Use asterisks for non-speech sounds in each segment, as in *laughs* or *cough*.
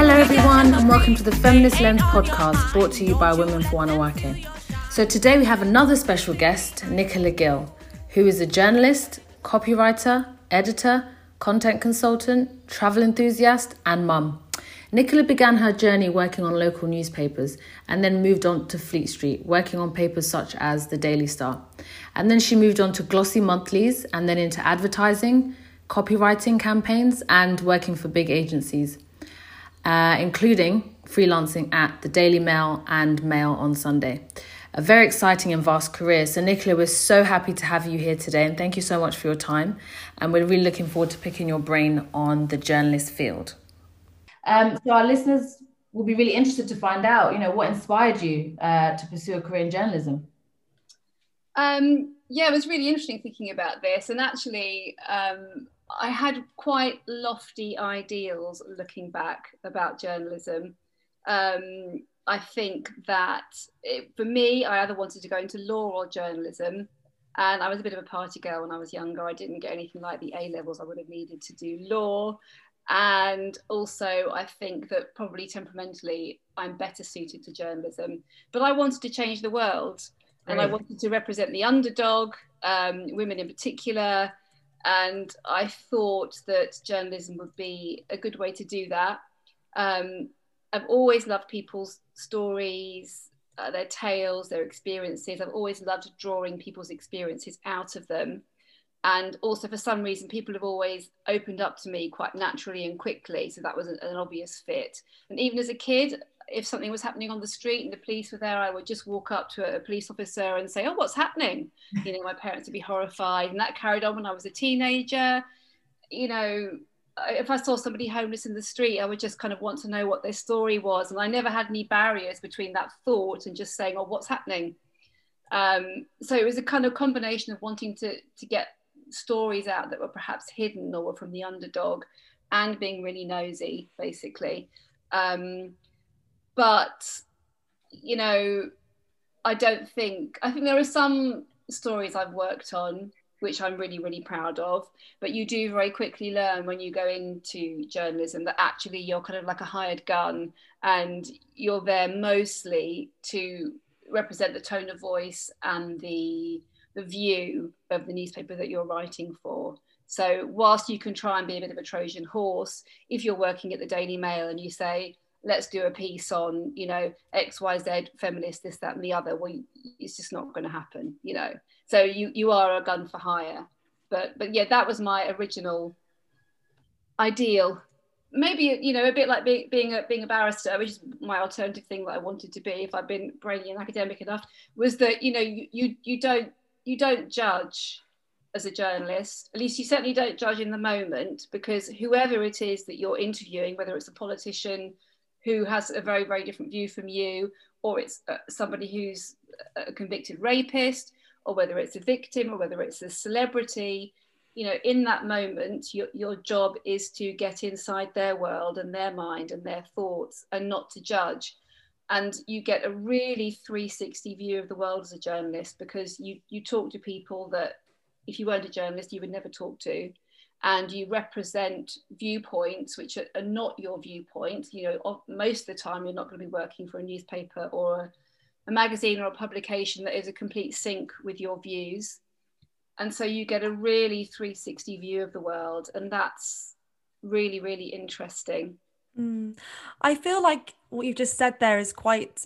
Hello, everyone, and welcome to the Feminist Lens podcast brought to you by Women for Wanawake. So, today we have another special guest, Nicola Gill, who is a journalist, copywriter, editor, content consultant, travel enthusiast, and mum. Nicola began her journey working on local newspapers and then moved on to Fleet Street, working on papers such as the Daily Star. And then she moved on to glossy monthlies and then into advertising, copywriting campaigns, and working for big agencies, uh, including freelancing at the Daily Mail and Mail on Sunday. A very exciting and vast career. So, Nicola, we're so happy to have you here today and thank you so much for your time. And we're really looking forward to picking your brain on the journalist field. Um, so our listeners will be really interested to find out, you know, what inspired you uh, to pursue a career in journalism. Um, yeah, it was really interesting thinking about this, and actually, um, I had quite lofty ideals looking back about journalism. Um, I think that it, for me, I either wanted to go into law or journalism. And I was a bit of a party girl when I was younger. I didn't get anything like the A levels I would have needed to do law. And also, I think that probably temperamentally, I'm better suited to journalism. But I wanted to change the world and I wanted to represent the underdog, um, women in particular. And I thought that journalism would be a good way to do that. Um, I've always loved people's stories, uh, their tales, their experiences. I've always loved drawing people's experiences out of them and also for some reason people have always opened up to me quite naturally and quickly so that was an, an, obvious fit and even as a kid if something was happening on the street and the police were there i would just walk up to a, police officer and say oh what's happening *laughs* you know my parents would be horrified and that carried on when i was a teenager you know if I saw somebody homeless in the street, I would just kind of want to know what their story was. And I never had any barriers between that thought and just saying, oh, what's happening? Um, so it was a kind of combination of wanting to, to get stories out that were perhaps hidden or were from the underdog and being really nosy basically um, but you know i don't think i think there are some stories i've worked on which i'm really really proud of but you do very quickly learn when you go into journalism that actually you're kind of like a hired gun and you're there mostly to represent the tone of voice and the the view of the newspaper that you're writing for. So, whilst you can try and be a bit of a Trojan horse, if you're working at the Daily Mail and you say, let's do a piece on, you know, X, Y, Z, feminist, this, that, and the other, well, it's just not going to happen, you know. So you you are a gun for hire. But but yeah, that was my original ideal. Maybe you know a bit like being being a being a barrister, which is my alternative thing that I wanted to be if I'd been brainy and academic enough, was that you know you you, you don't you don't judge as a journalist, at least you certainly don't judge in the moment, because whoever it is that you're interviewing, whether it's a politician who has a very, very different view from you, or it's uh, somebody who's a convicted rapist, or whether it's a victim, or whether it's a celebrity, you know, in that moment, your, your job is to get inside their world and their mind and their thoughts and not to judge. And you get a really 360 view of the world as a journalist because you you talk to people that if you weren't a journalist you would never talk to and you represent viewpoints which are, are not your viewpoint you know most of the time you're not going to be working for a newspaper or a, a magazine or a publication that is a complete sync with your views and so you get a really 360 view of the world and that's really really interesting Mm. I feel like what you've just said there is quite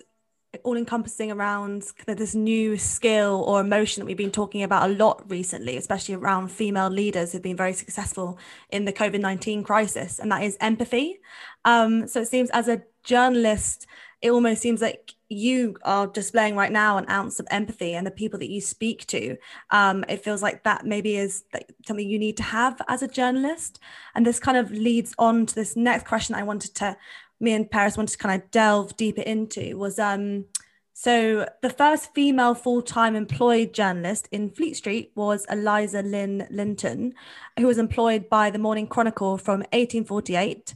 all encompassing around kind of this new skill or emotion that we've been talking about a lot recently, especially around female leaders who've been very successful in the COVID 19 crisis, and that is empathy. Um, so it seems as a journalist, it almost seems like you are displaying right now an ounce of empathy and the people that you speak to um, it feels like that maybe is something you need to have as a journalist and this kind of leads on to this next question i wanted to me and Peris wanted to kind of delve deeper into was um so the first female full-time employed journalist in fleet street was eliza lynn linton who was employed by the morning chronicle from 1848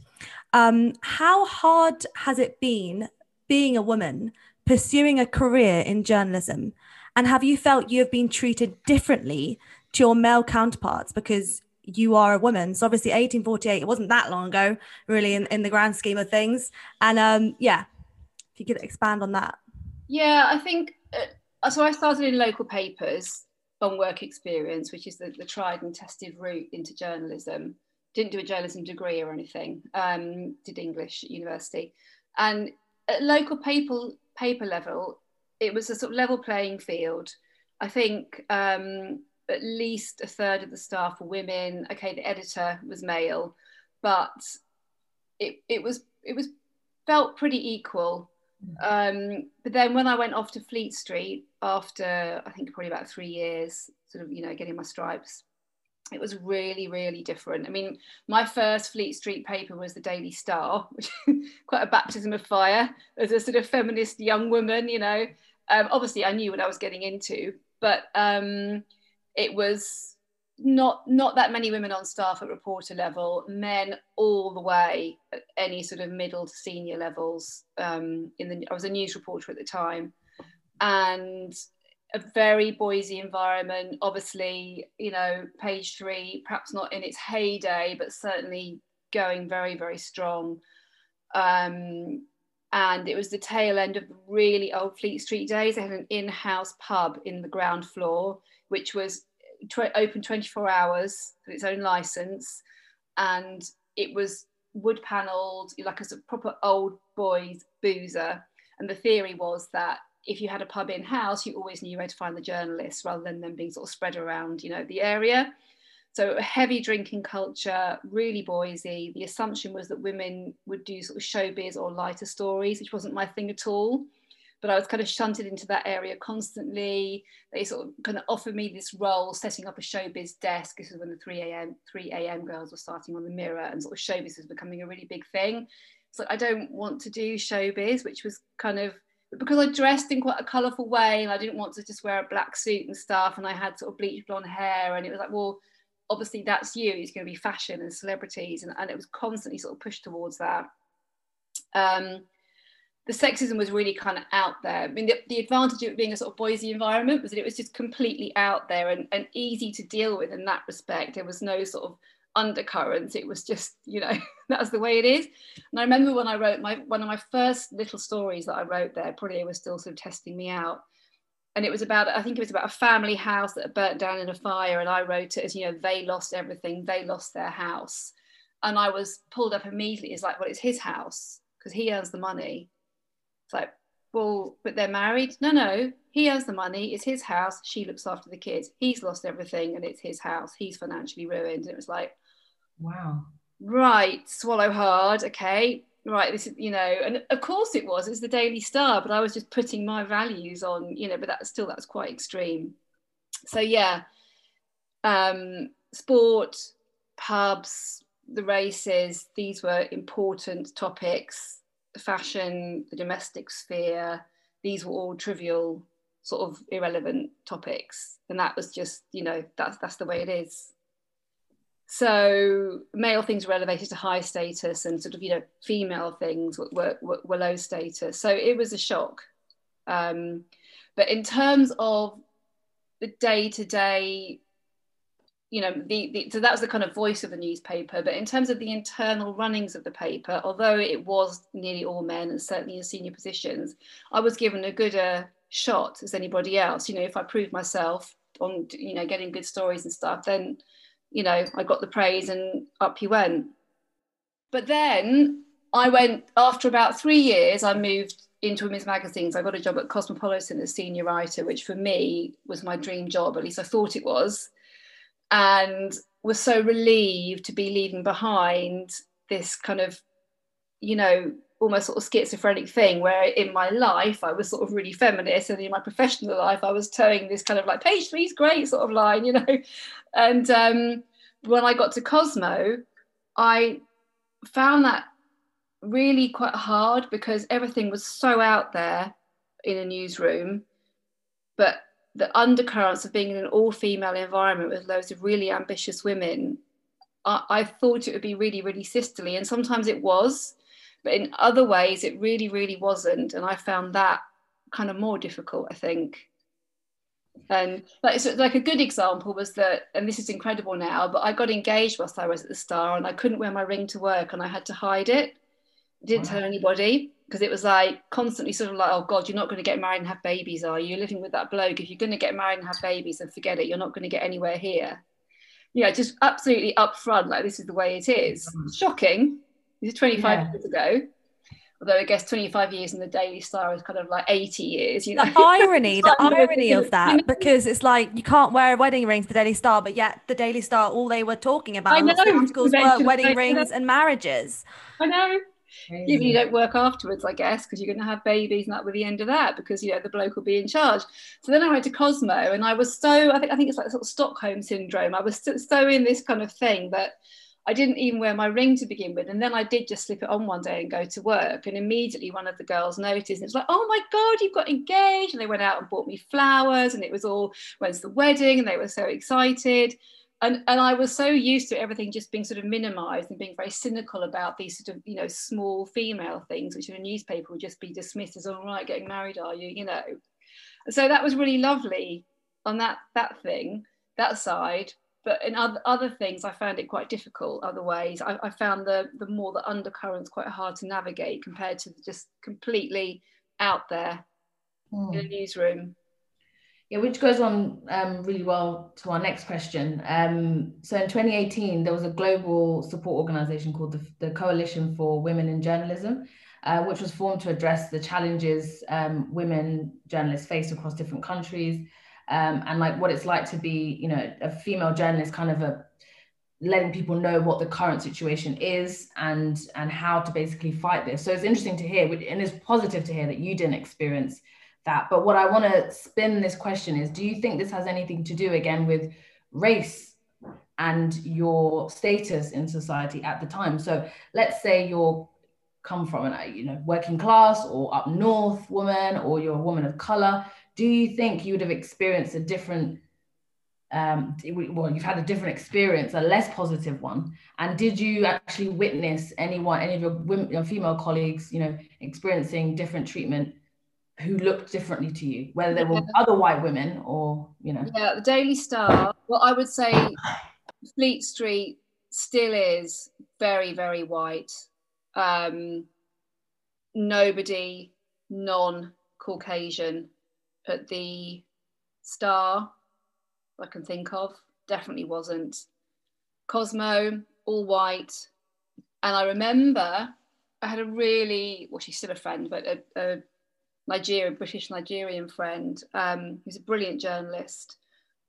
um, how hard has it been being a woman, pursuing a career in journalism? And have you felt you have been treated differently to your male counterparts because you are a woman. So obviously 1848, it wasn't that long ago, really, in, in the grand scheme of things. And um, yeah, if you could expand on that. Yeah, I think uh, so. I started in local papers on work experience, which is the, the tried and tested route into journalism. Didn't do a journalism degree or anything. Um, did English at university, and at local paper paper level, it was a sort of level playing field. I think um, at least a third of the staff were women. Okay, the editor was male, but it it was it was felt pretty equal. Um, but then when I went off to Fleet Street after I think probably about three years, sort of you know getting my stripes, it was really really different. I mean, my first Fleet Street paper was the Daily Star, *laughs* which quite a baptism of fire as a sort of feminist young woman. You know, um, obviously I knew what I was getting into, but um, it was not not that many women on staff at reporter level, men all the way at any sort of middle to senior levels. Um, in the I was a news reporter at the time, and a very Boise environment. Obviously, you know, page three, perhaps not in its heyday, but certainly going very very strong. Um, and it was the tail end of really old Fleet Street days. They had an in-house pub in the ground floor, which was tw- open 24 hours with its own license, and it was wood panelled, like a sort of proper old boys boozer. And the theory was that if you had a pub in house, you always knew where to find the journalists rather than them being sort of spread around, you know, the area. So a heavy drinking culture, really Boise. The assumption was that women would do sort of showbiz or lighter stories, which wasn't my thing at all but I was kind of shunted into that area constantly. They sort of kind of offered me this role, setting up a showbiz desk. This is when the 3 a.m. 3 a.m. girls were starting on the Mirror, and sort of showbiz was becoming a really big thing. So I don't want to do showbiz, which was kind of because I dressed in quite a colourful way, and I didn't want to just wear a black suit and stuff, and I had sort of bleached blonde hair, and it was like, well, obviously that's you. It's going to be fashion and celebrities, and, and it was constantly sort of pushed towards that. Um, the sexism was really kind of out there. I mean, the, the, advantage of it being a sort of Boise environment was that it was just completely out there and, and easy to deal with in that respect. There was no sort of undercurrents. It was just, you know, *laughs* that's the way it is. And I remember when I wrote my one of my first little stories that I wrote there, probably it was still sort of testing me out. And it was about, I think it was about a family house that burnt down in a fire. And I wrote it as, you know, they lost everything, they lost their house. And I was pulled up immediately as like, well, it's his house because he earns the money it's like, well, but they're married. No, no, he has the money. It's his house. She looks after the kids. He's lost everything and it's his house. He's financially ruined. And it was like, wow. Right, swallow hard. Okay. Right. This is, you know, and of course it was. It's the Daily Star, but I was just putting my values on, you know, but that's still, that's quite extreme. So, yeah. Um, sport, pubs, the races, these were important topics fashion, the domestic sphere, these were all trivial, sort of irrelevant topics. And that was just, you know, that's that's the way it is. So male things were elevated to high status and sort of, you know, female things were, were, were low status. So it was a shock. Um, but in terms of the day-to-day you know the, the, so that was the kind of voice of the newspaper. But in terms of the internal runnings of the paper although it was nearly all men and certainly in senior positions i was given a good uh, shot as anybody else. You know if i proved myself on you know getting good stories and stuff then you know i got the praise and up you went. But then i went after about three years i moved into women's magazines. I got a job at cosmopolitan as senior writer which for me was my dream job at least i thought it was and was so relieved to be leaving behind this kind of, you know, almost sort of schizophrenic thing where in my life I was sort of really feminist and in my professional life I was toeing this kind of like page three's great sort of line, you know. *laughs* And um, when I got to Cosmo, I found that really quite hard because everything was so out there in a newsroom. But the undercurrents of being in an all-female environment with loads of really ambitious women, I, I thought it would be really, really sisterly, and sometimes it was, but in other ways it really, really wasn't, and I found that kind of more difficult. I think. And like, so like a good example was that, and this is incredible now, but I got engaged whilst I was at the Star and I couldn't wear my ring to work and I had to hide it. Didn't wow. tell anybody because it was like constantly sort of like, oh God, you're not going to get married and have babies, are you? You're living with that bloke. If you're going to get married and have babies, then forget it. You're not going to get anywhere here. You know, just absolutely upfront, like this is the way it is. Mm. Shocking. This is 25 yeah. years ago although I guess 25 years in the Daily Star is kind of like 80 years, you know. The *laughs* irony, the irony of that, because it's like you can't wear a wedding ring for the Daily Star, but yet the Daily Star, all they were talking about I know, articles were wedding rings and marriages. I know. Even you don't work afterwards, I guess, because you're going to have babies and that will be the end of that because you know the bloke will be in charge. So then I went to Cosmo and I was so I think I think it's like sort of Stockholm syndrome. I was so, so in this kind of thing that I didn't even wear my ring to begin with. And then I did just slip it on one day and go to work. And immediately one of the girls noticed. And it's like, oh my God, you've got engaged. And they went out and bought me flowers. And it was all, when's the wedding? And they were so excited. And, and I was so used to everything just being sort of minimized and being very cynical about these sort of, you know, small female things, which in a newspaper would just be dismissed as, all right, getting married, are you? You know. So that was really lovely on that that thing, that side but in other, other things i found it quite difficult other ways I, I, found the the more the undercurrents quite hard to navigate compared to just completely out there mm. in a newsroom yeah, which goes on um, really well to our next question. Um, so in 2018, there was a global support organization called the, the Coalition for Women in Journalism, uh, which was formed to address the challenges um, women journalists face across different countries um, and like what it's like to be, you know, a female journalist, kind of a letting people know what the current situation is and and how to basically fight this. So it's interesting to hear, and it's positive to hear that you didn't experience that. But what I want to spin this question is: Do you think this has anything to do again with race and your status in society at the time? So let's say you're come from an you know working class or up north woman, or you're a woman of color do you think you would have experienced a different um, well, you've had a different experience, a less positive one. And did you actually witness anyone, any of your women, your female colleagues, you know, experiencing different treatment who looked differently to you, whether they were other white women or, you know? Yeah, the Daily Star. Well, I would say *sighs* Fleet Street still is very, very white. Um, nobody non Caucasian at the Star I can think of. Definitely wasn't. Cosmo, all white. And I remember I had a really, well, she's still a friend, but a, a Nigerian, British Nigerian friend um, who's a brilliant journalist.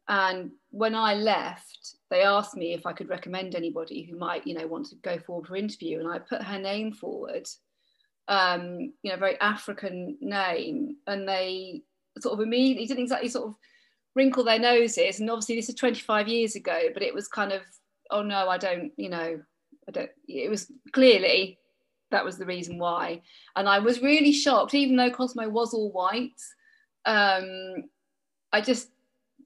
And when I left, they asked me if I could recommend anybody who might, you know, want to go forward for interview. And I put her name forward, um, you know, very African name. And they sort of immediately didn't exactly sort of wrinkle their noses. And obviously, this is 25 years ago, but it was kind of, oh no, I don't, you know, I don't. It was clearly that was the reason why. And I was really shocked, even though Cosmo was all white. Um, I just,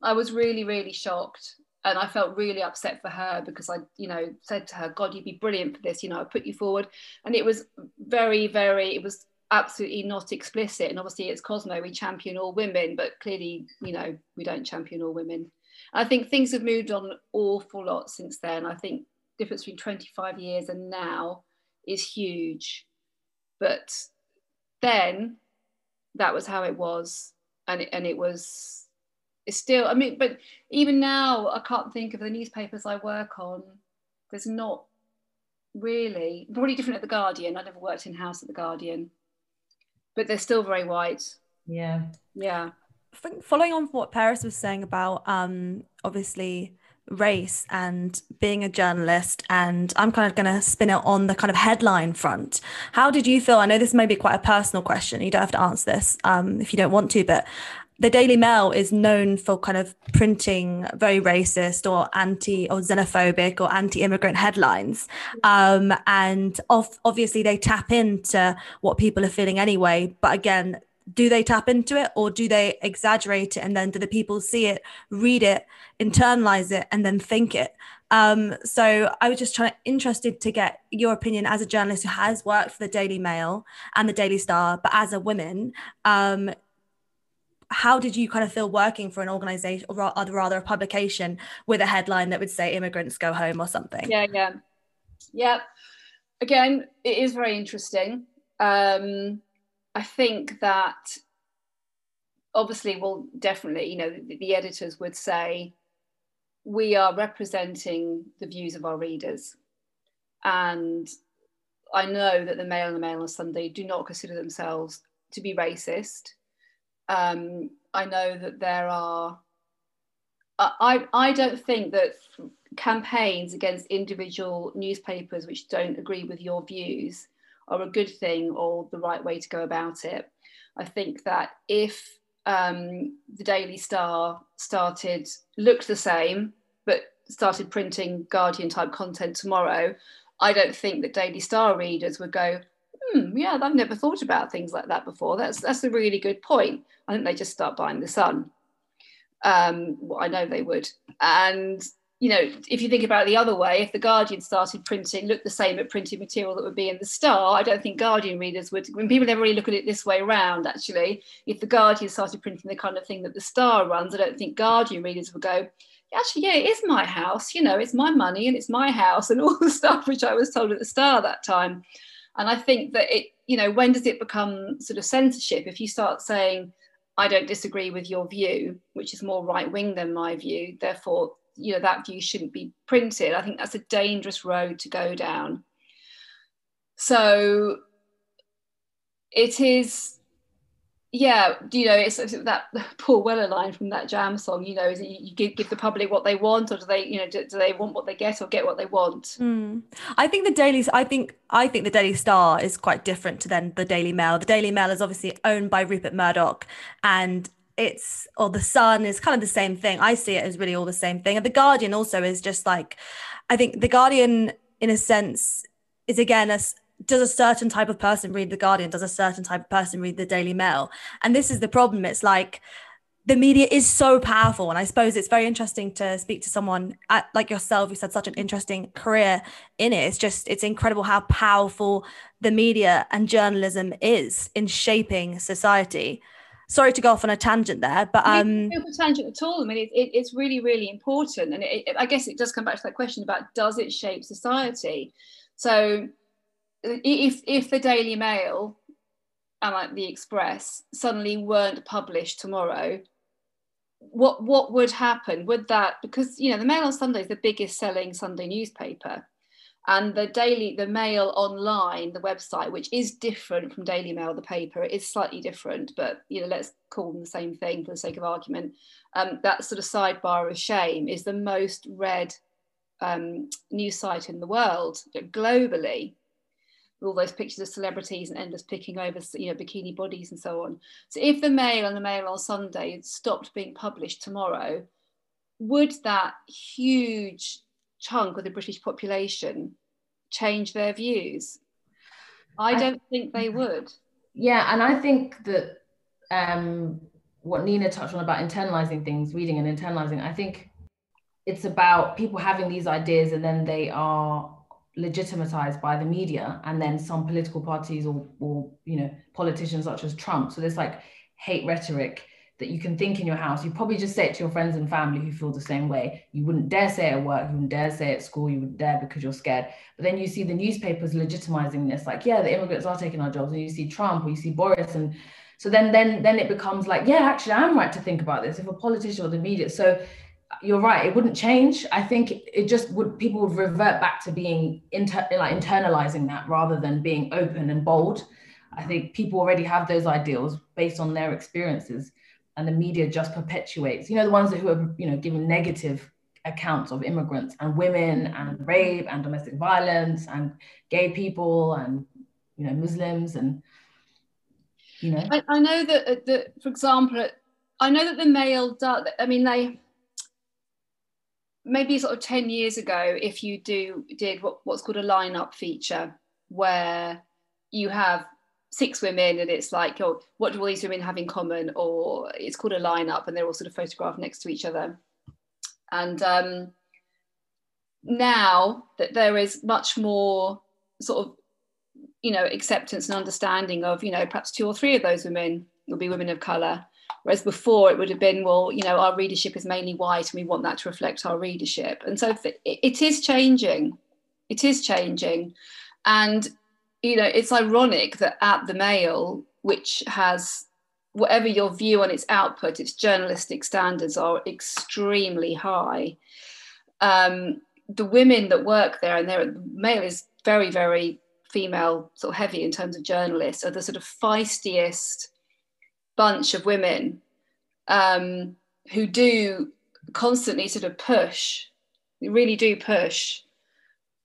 I was really, really shocked. And I felt really upset for her because I, you know, said to her, God, you'd be brilliant for this. You know, I put you forward. And it was very, very, it was absolutely not explicit. And obviously, it's Cosmo, we champion all women, but clearly, you know, we don't champion all women. I think things have moved on an awful lot since then. I think difference between 25 years and now is huge. But then that was how it was. And it, and it was, it's still, I mean, but even now, I can't think of the newspapers I work on. There's not really, probably different at The Guardian. I never worked in house at The Guardian but they're still very white. Yeah. Yeah. Following on from what Peris was saying about um, obviously race and being a journalist and i'm kind of going to spin it on the kind of headline front how did you feel i know this may be quite a personal question you don't have to answer this um, if you don't want to but the Daily Mail is known for kind of printing very racist or anti or xenophobic or anti-immigrant headlines, um, and off, obviously they tap into what people are feeling anyway. But again, do they tap into it or do they exaggerate it, and then do the people see it, read it, internalize it, and then think it? Um, so I was just trying interested to get your opinion as a journalist who has worked for the Daily Mail and the Daily Star, but as a woman, um, how did you kind of feel working for an organization or rather a publication with a headline that would say immigrants go home or something? Yeah yeah. Yeah again it is very interesting. Um, i think that obviously well definitely you know the, the editors would say we are representing the views of our readers and I know that the Mail and the Mail on Sunday do not consider themselves to be racist. Um, I know that there are, I, I don't think that campaigns against individual newspapers which don't agree with your views are a good thing or the right way to go about it. I think that if um, the Daily Star started, looked the same, but started printing Guardian type content tomorrow, I don't think that Daily Star readers would go, hmm, yeah, I've never thought about things like that before. That's that's a really good point. I think they just start buying the Sun. Um, well, I know they would. And you know, if you think about it the other way, if the Guardian started printing, looked the same at printed material that would be in the Star, I don't think Guardian readers would. When people never really look at it this way around, actually, if the Guardian started printing the kind of thing that the Star runs, I don't think Guardian readers would go, actually, yeah, it is my house. You know, it's my money and it's my house *laughs* and all the stuff which I was told at the Star that time. And I think that it, you know, when does it become sort of censorship? If you start saying, I don't disagree with your view, which is more right wing than my view, therefore, you know, that view shouldn't be printed. I think that's a dangerous road to go down. So it is yeah, you know, it's, it's, that *laughs* Paul Weller line from that Jam song. You know, is you, you give, give the public what they want, or do they, you know, do, do they want what they get, or get what they want? Mm. I think the Daily, I think, I think the Daily Star is quite different to then the Daily Mail. The Daily Mail is obviously owned by Rupert Murdoch, and it's or the Sun is kind of the same thing. I see it as really all the same thing, and the Guardian also is just like, I think the Guardian, in a sense, is again a does a certain type of person read the guardian does a certain type of person read the daily mail. And this is the problem. It's like the media is so powerful. And i suppose it's very interesting to speak to someone at, like yourself who's had such an interesting career in it. It's just it's incredible how powerful the media and journalism is in shaping society sorry to go off on a tangent there but um no tangent at all. I mean it, it, it's really really important. And it, i guess it does come back to that question about does it shape society? So if if the Daily Mail and like the Express suddenly weren't published tomorrow, what what would happen? Would that because you know the Mail on Sunday is the biggest selling Sunday newspaper, and the Daily the Mail online the website, which is different from Daily Mail the paper, it is slightly different, but you know let's call them the same thing for the sake of argument. Um, that sort of sidebar of shame is the most read um, news site in the world globally all those pictures of celebrities and endless picking over, you know, bikini bodies and so on. So if the Mail and the Mail on Sunday stopped being published tomorrow, would that huge chunk of the British population change their views? I don't I, think they *laughs* would. Yeah, and I think that um, what Nina touched on about internalizing things, reading and internalizing, I think it's about people having these ideas and then they are legitimatized by the media and then some political parties or, or you know politicians such as trump so there's like hate rhetoric that you can think in your house. You probably just say it to your friends and family who feel the same way. You wouldn't dare say it at work. You wouldn't dare say it at school. You wouldn't dare because you're scared. But then you see the newspapers legitimizing this. Like yeah the immigrants are taking our jobs. And you see trump or you see boris. And so then then then it becomes like yeah actually i'm right to think about this. If a politician or the media so you're right. It wouldn't change. I think it just would people would revert back to being inter, like internalizing that rather than being open and bold. I think people already have those ideals based on their experiences and the media just perpetuates. You know the ones who are you know giving negative accounts of immigrants and women and rape and domestic violence and gay people and you know muslims and you know. I, I know that, uh, that for example i know that the mail i mean they maybe sort of 10 years ago if you do did what, what's called a lineup feature where you have six women and it's like oh, what do all these women have in common or it's called a lineup and they're all sort of photographed next to each other and um, now that there is much more sort of you know acceptance and understanding of you know perhaps two or three of those women will be women of colour. Whereas before it would have been, well, you know, our readership is mainly white and we want that to reflect our readership. And so it is changing. It is changing. And, you know, it's ironic that at the Mail, which has whatever your view on its output, its journalistic standards are extremely high. Um, the women that work there, and their Mail is very, very female, sort of heavy in terms of journalists, are the sort of feistiest bunch of women um, who do constantly sort of push, really do push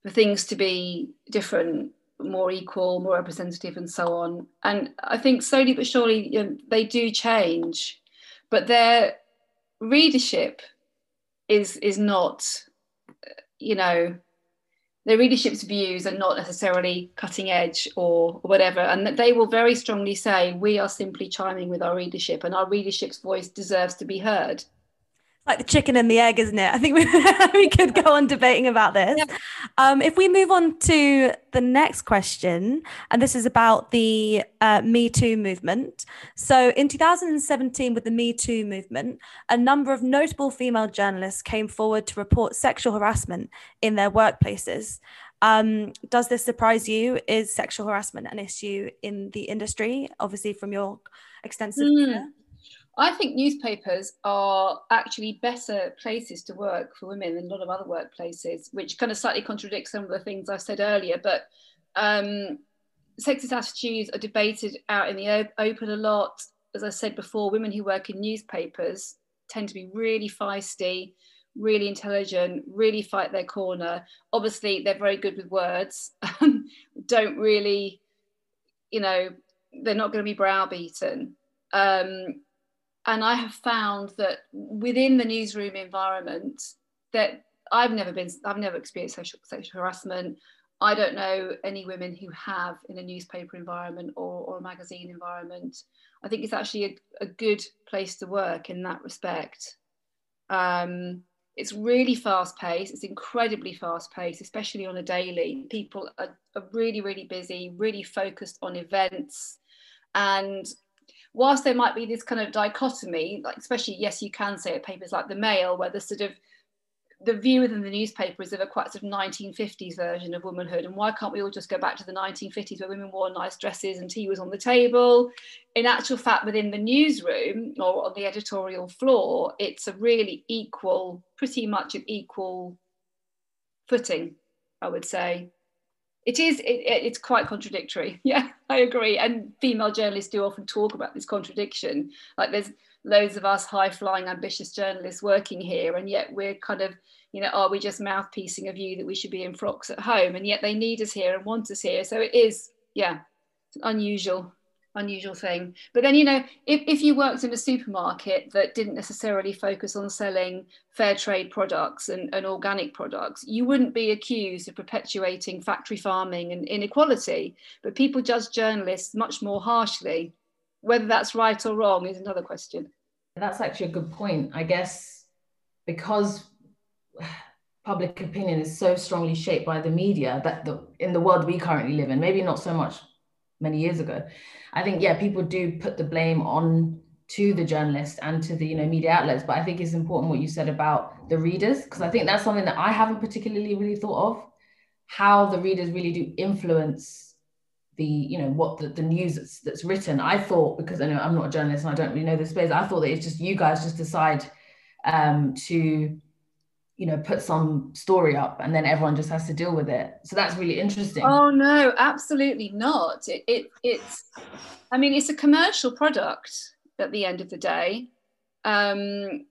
for things to be different, more equal, more representative, and so on. And I think slowly but surely you know, they do change, but their readership is is not, you know, their readership's views are not necessarily cutting edge or, whatever, and that they will very strongly say we are simply chiming with our readership, and our readership's voice deserves to be heard like the chicken and the egg, isn't it? I think we, *laughs* we could go on debating about this. Yeah. Um, if we move on to the next question, and this is about the uh, Me Too movement. So, in 2017, with the Me Too movement, a number of notable female journalists came forward to report sexual harassment in their workplaces. Um, does this surprise you? Is sexual harassment an issue in the industry? Obviously, from your extensive. Mm. I think newspapers are actually better places to work for women than a lot of other workplaces, which kind of slightly contradicts some of the things I said earlier. But um, sexist attitudes are debated out in the open a lot. As I said before, women who work in newspapers tend to be really feisty, really intelligent, really fight their corner. Obviously, they're very good with words, *laughs* don't really, you know, they're not going to be browbeaten. Um, and I have found that within the newsroom environment that I've never been I've never experienced sexual, sexual harassment. I don't know any women who have in a newspaper environment or, or a magazine environment. I think it's actually a, a good place to work in that respect. Um, it's really fast paced, it's incredibly fast paced, especially on a daily. People are, are really, really busy, really focused on events. And whilst there might be this kind of dichotomy, like especially yes, you can say at papers like the Mail, where the sort of the view within the newspaper is of a quite sort of 1950s version of womanhood. And why can't we all just go back to the 1950s where women wore nice dresses and tea was on the table? In actual fact, within the newsroom or on the editorial floor, it's a really equal, pretty much an equal footing, I would say it is it, it's quite contradictory. *laughs* Yeah i agree. And female journalists do often talk about this contradiction. Like there's loads of us high flying ambitious journalists working here and yet we're kind of you know are we just mouthpiecing a view that we should be in frocks at home? And yet they need us here and want us here. So it is yeah unusual unusual thing. But then, you know, if, if you worked in a supermarket that didn't necessarily focus on selling fair trade products and, and organic products, you wouldn't be accused of perpetuating factory farming and inequality. But people judge journalists much more harshly. Whether that's right or wrong is another question. That's actually a good point. I guess because *sighs* public opinion is so strongly shaped by the media that the, in the world we currently live in, maybe not so much many years ago. I think yeah, people do put the blame on to the journalists and to the you know media outlets, but I think it's important what you said about the readers because I think that's something that I haven't particularly really thought of how the readers really do influence the you know what the, the news that's, that's written. I thought because I know I'm not a journalist and I don't really know the space. I thought that it's just you guys just decide um, to you know put some story up and then everyone just has to deal with it. So that's really interesting. Oh no absolutely not. It, it it's i mean it's a commercial product at the end of the day. Um,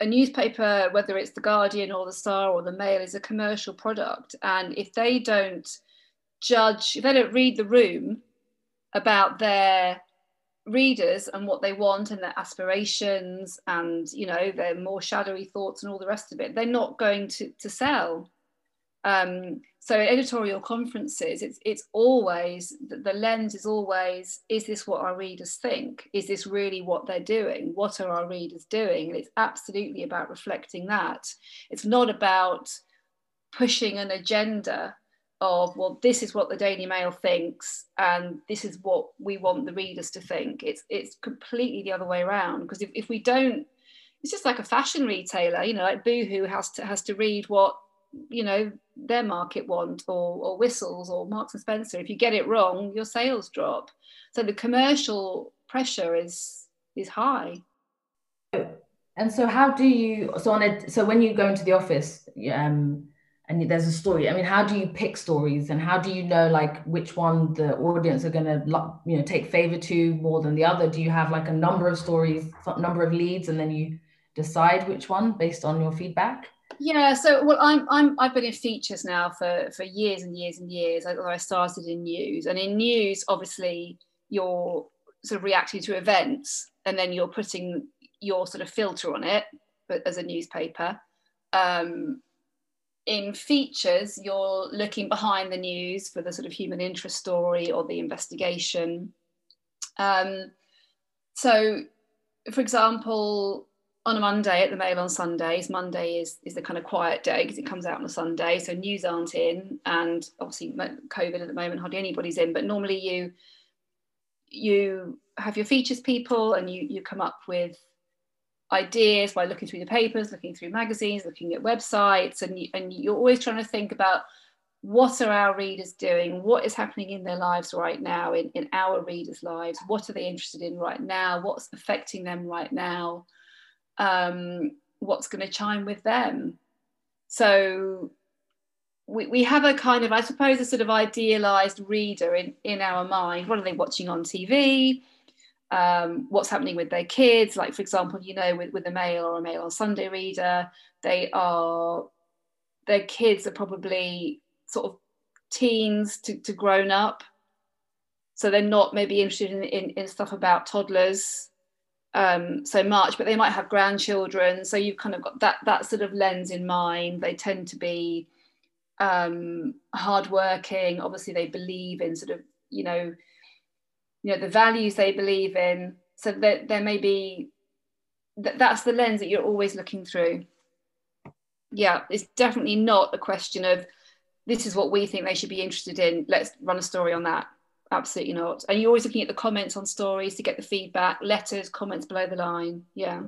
a newspaper whether it's the guardian or the star or the mail is a commercial product. And if they don't judge if they don't read the room about their readers and what they want and their aspirations and you know their more shadowy thoughts and all the rest of it they're not going to, to sell. Um, so editorial conferences it's it's always the, the lens is always is this what our readers think? Is this really what they're doing? What are our readers doing? And it's absolutely about reflecting that. It's not about pushing an agenda of well this is what the daily mail thinks and this is what we want the readers to think. It's it's completely the other way around because if, if we don't it's just like a fashion retailer you know like boohoo has to has to read what you know their market want or, or whistles or marks and spencer. If you get it wrong your sales drop. So the commercial pressure is is high. And so how do you so on a so when you go into the office um and there's a story. I mean how do you pick stories? And how do you know like which one the audience are going to you know take favor to more than the other? Do you have like a number of stories number of leads and then you decide which one based on your feedback? Yeah so well i'm i'm i've been in features now for for years and years and years i, I started in news. And in news obviously you're sort of reacting to events and then you're putting your sort of filter on it but as a newspaper. Um, in features, you're looking behind the news for the sort of human interest story or the investigation. Um, so, for example, on a Monday at the Mail on Sundays, Monday is, is the kind of quiet day because it comes out on a Sunday, so news aren't in, and obviously COVID at the moment, hardly anybody's in. But normally you you have your features people, and you you come up with ideas by looking through the papers, looking through magazines, looking at websites, and, you, and you're always trying to think about what are our readers doing? What is happening in their lives right now, in, in our readers' lives? What are they interested in right now? What's affecting them right now? Um, what's going to chime with them? So we, we have a kind of, I suppose, a sort of idealized reader in, in our mind. What are they watching on TV? Um, what's happening with their kids. Like, for example, you know, with, with a Mail or a Mail on Sunday reader, they are, their kids are probably sort of teens to, to grown up. So they're not maybe interested in, in, in stuff about toddlers um, so much, but they might have grandchildren. So you've kind of got that, that sort of lens in mind. They tend to be um, hardworking. Obviously, they believe in sort of, you know, you know the values they believe in. So that there may be that that's the lens that you're always looking through. Yeah it's definitely not a question of this is what we think they should be interested in let's run a story on that. Absolutely not. And you're always looking at the comments on stories to get the feedback letters comments below the line. Yeah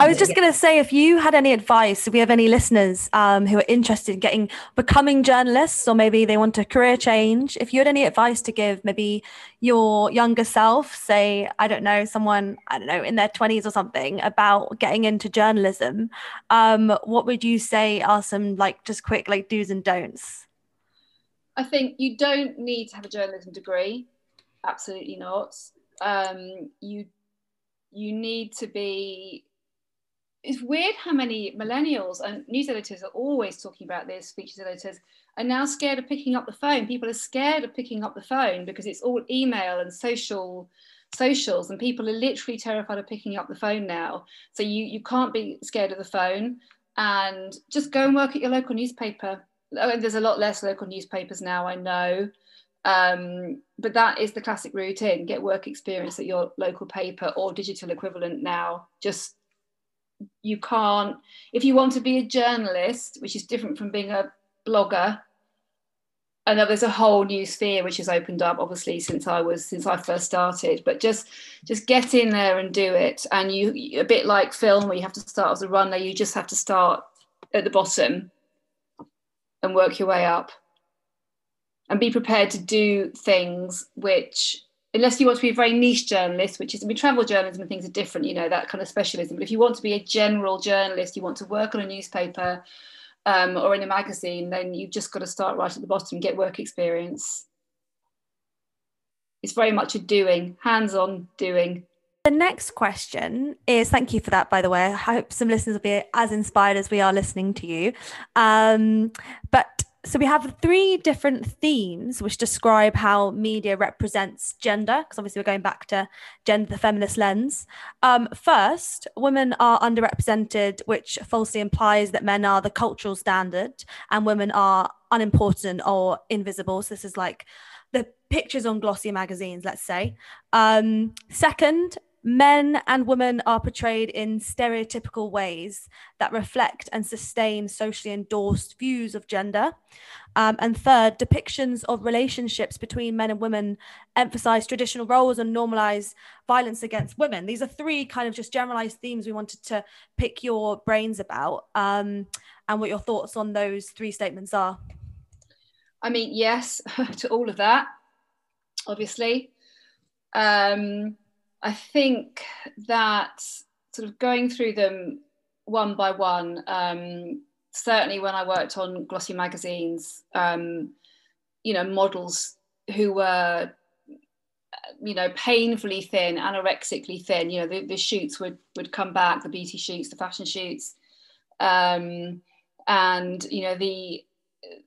I was just going to say, if you had any advice, if we have any listeners um, who are interested in getting becoming journalists, or maybe they want a career change, if you had any advice to give, maybe your younger self, say, I don't know, someone I don't know in their twenties or something, about getting into journalism, um, what would you say are some like just quick like do's and don'ts? I think you don't need to have a journalism degree. Absolutely not. Um, you you need to be it's weird how many millennials and news editors are always talking about this features editors are now scared of picking up the phone. People are scared of picking up the phone because it's all email and social socials and people are literally terrified of picking up the phone now. So you you can't be scared of the phone and just go and work at your local newspaper. Oh, there's a lot less local newspapers now i know. Um, but that is the classic route in get work experience at your local paper or digital equivalent now. Just you can't, if you want to be a journalist, which is different from being a blogger, and there's a whole new sphere which has opened up obviously since i was since i first started but just just get in there and do it. And you a bit like film where you have to start as a runner you just have to start at the bottom and work your way up. And be prepared to do things which unless you want to be a very niche journalist which is i mean travel journalism and things are different you know that kind of specialism but if you want to be a general journalist you want to work on a newspaper um, or in a magazine then you've just got to start right at the bottom get work experience it's very much a doing hands-on doing the next question is thank you for that, by the way. I hope some listeners will be as inspired as we are listening to you. Um, but so we have three different themes which describe how media represents gender because obviously we're going back to gender the feminist lens. Um, first women are underrepresented which falsely implies that men are the cultural standard and women are unimportant or invisible. So this is like the pictures on glossy magazines let's say. Um, second Men and women are portrayed in stereotypical ways that reflect and sustain socially endorsed views of gender. Um, and third, depictions of relationships between men and women emphasize traditional roles and normalize violence against women. These are three kind of just generalized themes we wanted to pick your brains about um, and what your thoughts on those three statements are. I mean, yes *laughs* to all of that, obviously. Um, I think that sort of going through them one by one, um, certainly when I worked on glossy magazines, um, you know, models who were, you know, painfully thin, anorexically thin, you know, the, the shoots would, would come back, the beauty shoots, the fashion shoots. Um, and, you know, the,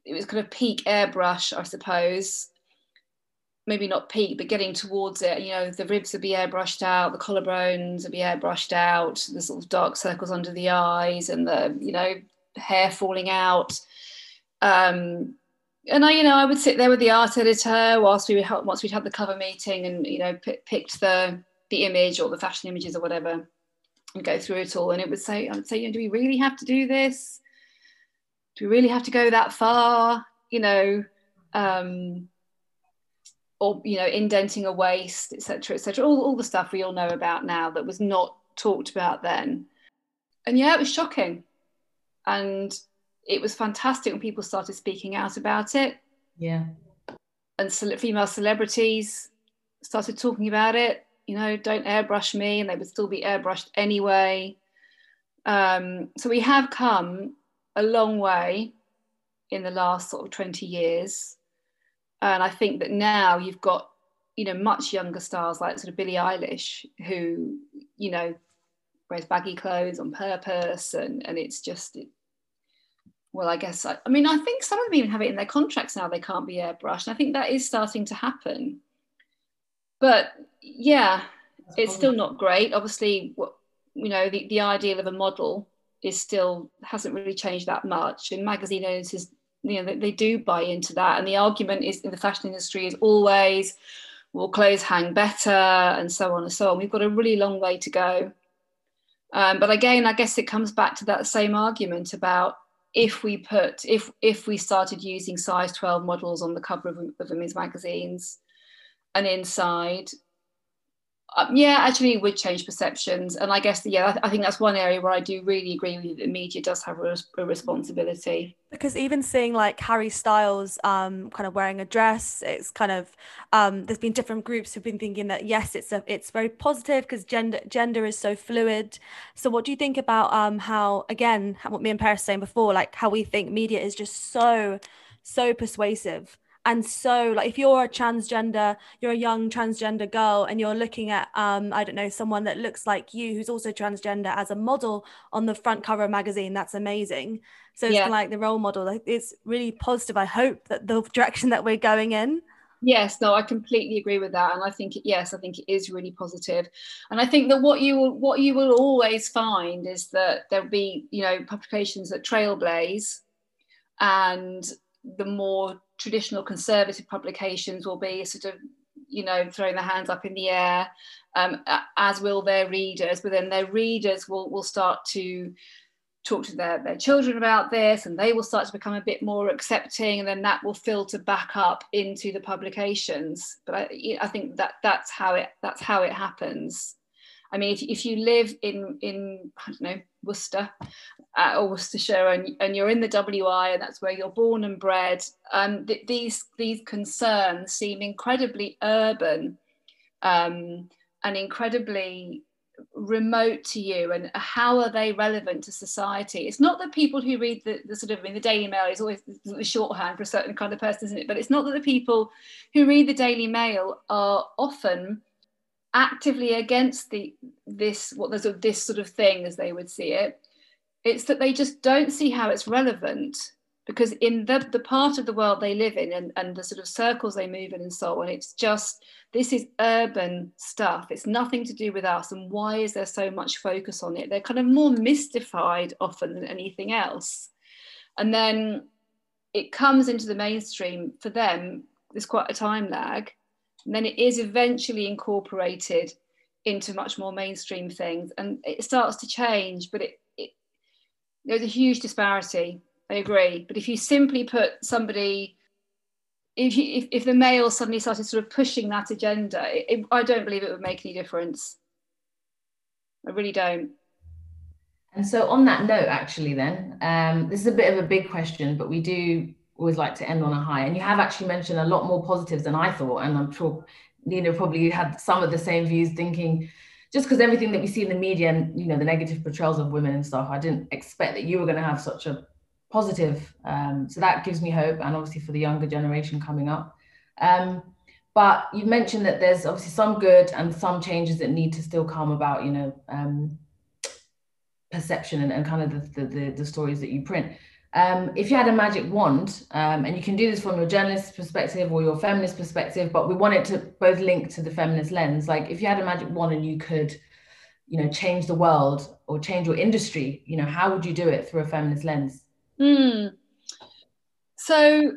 it was kind of peak airbrush, I suppose, maybe not peak, but getting towards it. You know, the ribs would be airbrushed out, the collarbones would be airbrushed out, the sort of dark circles under the eyes, and the you know hair falling out. Um, and I, you know, I would sit there with the art editor whilst we would help, once we'd had the cover meeting and you know p- picked the the image or the fashion images or whatever, and go through it all. And it would say, I would say, you know, do we really have to do this? Do we really have to go that far? You know. Um, or you know indenting a waist etc etc all, all the stuff we all know about now that was not talked about then. And yeah it was shocking. And it was fantastic when people started speaking out about it. Yeah. And female celebrities started talking about it you know don't airbrush me and they would still be airbrushed anyway. Um, so we have come a long way in the last sort of 20 years and I think that now you've got, you know, much younger stars like sort of Billie Eilish, who, you know, wears baggy clothes on purpose, and and it's just, well, I guess I, I mean I think some of them even have it in their contracts now they can't be airbrushed. And I think that is starting to happen. But yeah, it's still not great. Obviously, what you know, the, the ideal of a model is still hasn't really changed that much. And magazine owners you know they, do buy into that. And the argument is in the fashion industry is always will clothes hang better and so on and so on. We've got a really long way to go. Um, but again i guess it comes back to that same argument about if we put if if we started using size 12 models on the cover of, of women's magazines and inside um, yeah, actually, would change perceptions, and I guess yeah, I, I, think that's one area where I do really agree with you that media does have a, a responsibility. Because even seeing like Harry Styles, um, kind of wearing a dress, it's kind of um, there's been different groups who've been thinking that yes, it's a it's very positive because gender gender is so fluid. So, what do you think about um how again what me and Peris saying before, like how we think media is just so so persuasive and so like if you're a transgender you're a young transgender girl and you're looking at um i don't know someone that looks like you who's also transgender as a model on the front cover of a magazine that's amazing. So it's yeah. like the role model like it's really positive. I hope that the *laughs* direction that we're going in. Yes no i completely agree with that. And i think yes i think it is really positive. And i think that what you will what you will always find is that there'll be you know publications that trailblaze and the more traditional conservative publications will be sort of you know throwing their hands up in the air um, as will their readers. But then their readers will will start to talk to their, their children about this and they will start to become a bit more accepting and then that will filter back up into the publications. But i, I think that that's how it that's how it happens. I mean, if, if you live in in I don't know Worcester uh, or Worcestershire and, and you're in the WI and that's where you're born and bred, um, th- these these concerns seem incredibly urban um, and incredibly remote to you and how are they relevant to society? It's not that people who read the, the sort of I mean the daily mail is always the shorthand for a certain kind of person isn't it? But it's not that the people who read the daily mail are often actively against the this what there's this sort of thing as they would see it it's that they just don't see how it's relevant because in the, the part of the world they live in and, and the sort of circles they move in and so on it's just this is urban stuff. It's nothing to do with us. And why is there so much focus on it? They're kind of more mystified often than anything else. And then it comes into the mainstream for them. There's quite a time lag. And then it is eventually incorporated into much more mainstream things. And it starts to change but it, there's a huge disparity. I agree. But if you simply put somebody if, you, if, if the Mail suddenly started sort of pushing that agenda it, i don't believe it would make any difference. I really don't. And so on that note actually then um, this is a bit of a big question but we do always like to end on a high. And you have actually mentioned a lot more positives than i thought. And i'm sure Nina probably had some of the same views, thinking just because everything that we see in the media and you know the negative portrayals of women and stuff, I didn't expect that you were going to have such a positive. Um, so that gives me hope, and obviously for the younger generation coming up. Um, but you mentioned that there's obviously some good and some changes that need to still come about. You know, um, perception and, and kind of the, the, the stories that you print. Um, if you had a magic wand, um, and you can do this from your journalist perspective or your feminist perspective, but we want it to both link to the feminist lens. Like if you had a magic wand and you could, you know, change the world or change your industry, you know, how would you do it through a feminist lens? Mm. So,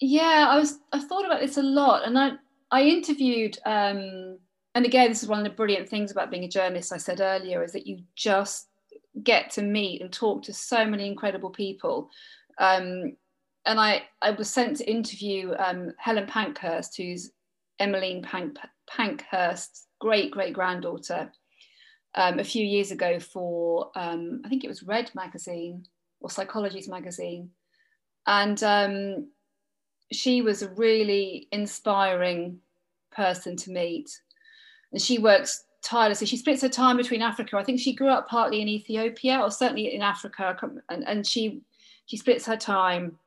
yeah, I was I thought about this a lot, and I I interviewed. Um, and again, this is one of the brilliant things about being a journalist. I said earlier is that you just get to meet and talk to so many incredible people. Um, and I, I was sent to interview um, Helen Pankhurst, who's Emmeline Pank, Pankhurst's great great granddaughter, um, a few years ago for um, I think it was Red magazine or Psychologies magazine, and um, she was a really inspiring person to meet, and she works tirelessly. She splits her time between Africa. I think she grew up partly in Ethiopia or certainly in Africa, and, and she she splits her time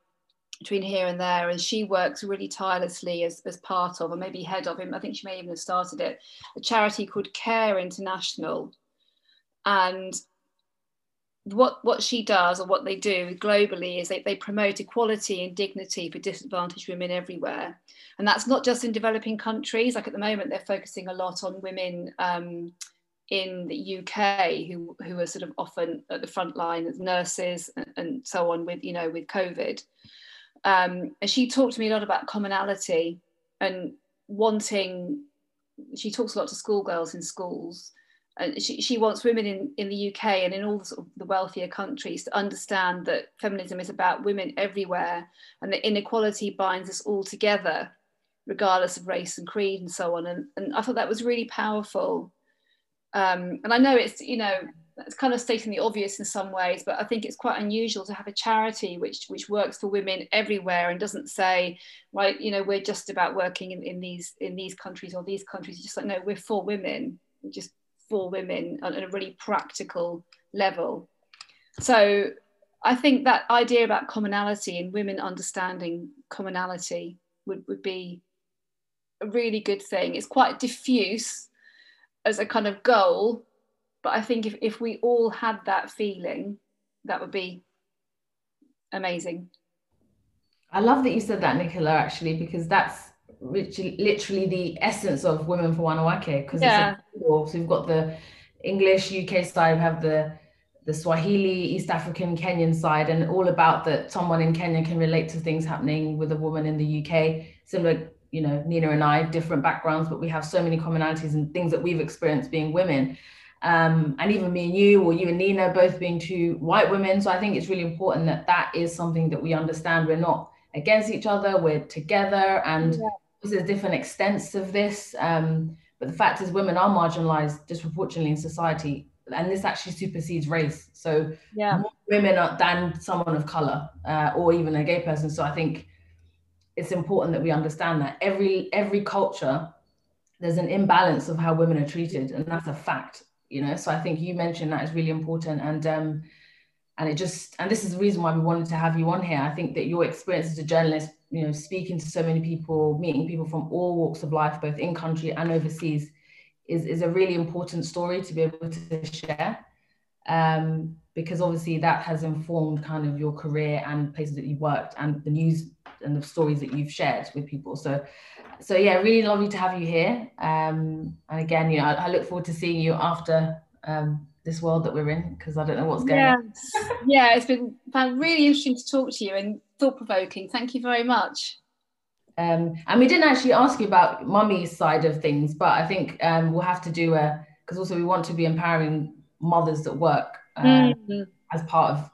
between here and there, and she works really tirelessly as, as part of, or maybe head of him. I think she may even have started it, a charity called Care International, and what what she does or what they do globally is they, they promote equality and dignity for disadvantaged women everywhere. And that's not just in developing countries. Like at the moment they're focusing a lot on women um, in the UK who who are sort of often at the front line as nurses and, and so on with you know with COVID. Um, and she talked to me a lot about commonality and wanting she talks a lot to schoolgirls in schools and she, she wants women in, in the UK and in all the, sort of the wealthier countries to understand that feminism is about women everywhere and that inequality binds us all together, regardless of race and creed and so on. And, and I thought that was really powerful. Um, and I know it's, you know, it's kind of stating the obvious in some ways, but I think it's quite unusual to have a charity which which works for women everywhere and doesn't say, right, you know, we're just about working in, in these in these countries or these countries. It's just like, no, we're for women. We just for women on a really practical level. So I think that idea about commonality and women understanding commonality would, would be a really good thing. It's quite diffuse as a kind of goal, but I think if, if we all had that feeling, that would be amazing. I love that you said that, Nicola, actually, because that's literally the essence of Women for Wanawake because yeah. so we've got the English UK side, we have the the Swahili, East African, Kenyan side, and all about that someone in Kenya can relate to things happening with a woman in the UK. Similar, you know, Nina and I, different backgrounds, but we have so many commonalities and things that we've experienced being women. Um, and even me and you, or you and Nina, both being two white women. So I think it's really important that that is something that we understand. We're not against each other, we're together, and yeah there's different extents of this. Um, but the fact is, women are marginalized disproportionately in society, and this actually supersedes race. So, yeah, more women are, than someone of color uh, or even a gay person. So, I think it's important that we understand that every every culture there's an imbalance of how women are treated, and that's a fact. You know, so I think you mentioned that is really important, and um, and it just and this is the reason why we wanted to have you on here. I think that your experience as a journalist you know, speaking to so many people, meeting people from all walks of life, both in country and overseas, is, is a really important story to be able to share. Um, because obviously that has informed kind of your career and places that you've worked and the news and the stories that you've shared with people. So, so yeah, really lovely to have you here. Um, and again, you know, I, I look forward to seeing you after um, this world that we're in because I don't know what's going yes. on. *laughs* yeah, it's been really interesting to talk to you and thought provoking. Thank you very much. Um, and we didn't actually ask you about mummy's side of things, but I think um, we'll have to do a because also we want to be empowering mothers at work um, mm-hmm. as part of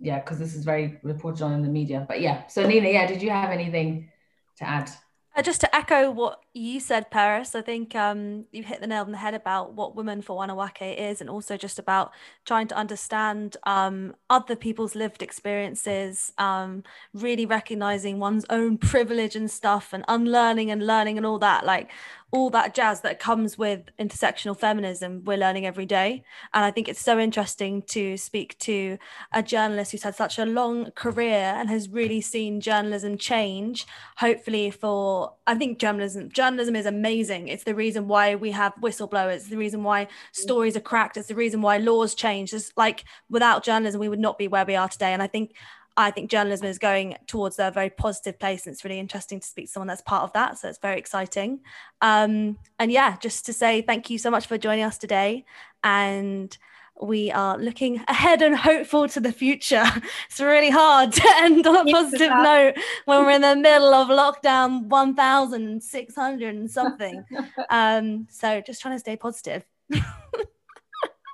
yeah because this is very reported on in the media. But yeah, so Nina, yeah, did you have anything to add? Uh, just to echo what you said, Peris, I think um, you hit the nail on the head about what Women for Wanawake is, and also just about trying to understand um, other people's lived experiences, um, really recognizing one's own privilege and stuff, and unlearning and learning and all that. Like, all that jazz that comes with intersectional feminism we're learning every day. And i think it's so interesting to speak to a journalist who's had such a long career and has really seen journalism change hopefully for i think journalism journalism is amazing. It's the reason why we have whistleblowers. It's the reason why stories are cracked. It's the reason why laws change. It's like without journalism we would not be where we are today. And i think I think journalism is going towards a very positive place, and it's really interesting to speak to someone that's part of that. So it's very exciting. Um, and yeah, just to say thank you so much for joining us today. And we are looking ahead and hopeful to the future. *laughs* It's really hard to *laughs* end on a positive note when we're in the *laughs* middle of lockdown 1,600 and something. Um, so just trying to stay positive.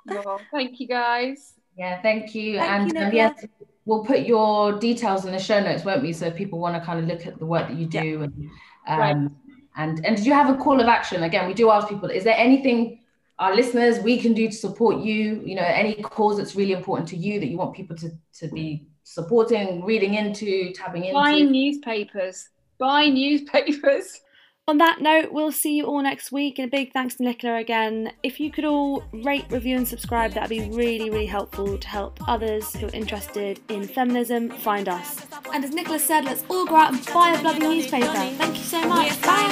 well, thank you guys. Yeah, thank you. Thank and you, um, yes, we'll put your details in the show notes, won't we? So if people want to kind of look at the work that you do yeah. and um, right. and and did you have a call of action? Again, we do ask people, is there anything our listeners we can do to support you? You know, any cause that's really important to you that you want people to to be supporting, reading into, tapping into? Buy newspapers. Buy newspapers. On that note, we'll see you all next week. And a big thanks to Nicola again. If you could all rate, review, and subscribe, that'd be really, really helpful to help others who are interested in feminism find us. And as Nicola said, let's all go out and buy a bloody newspaper. Thank you so much. Bye.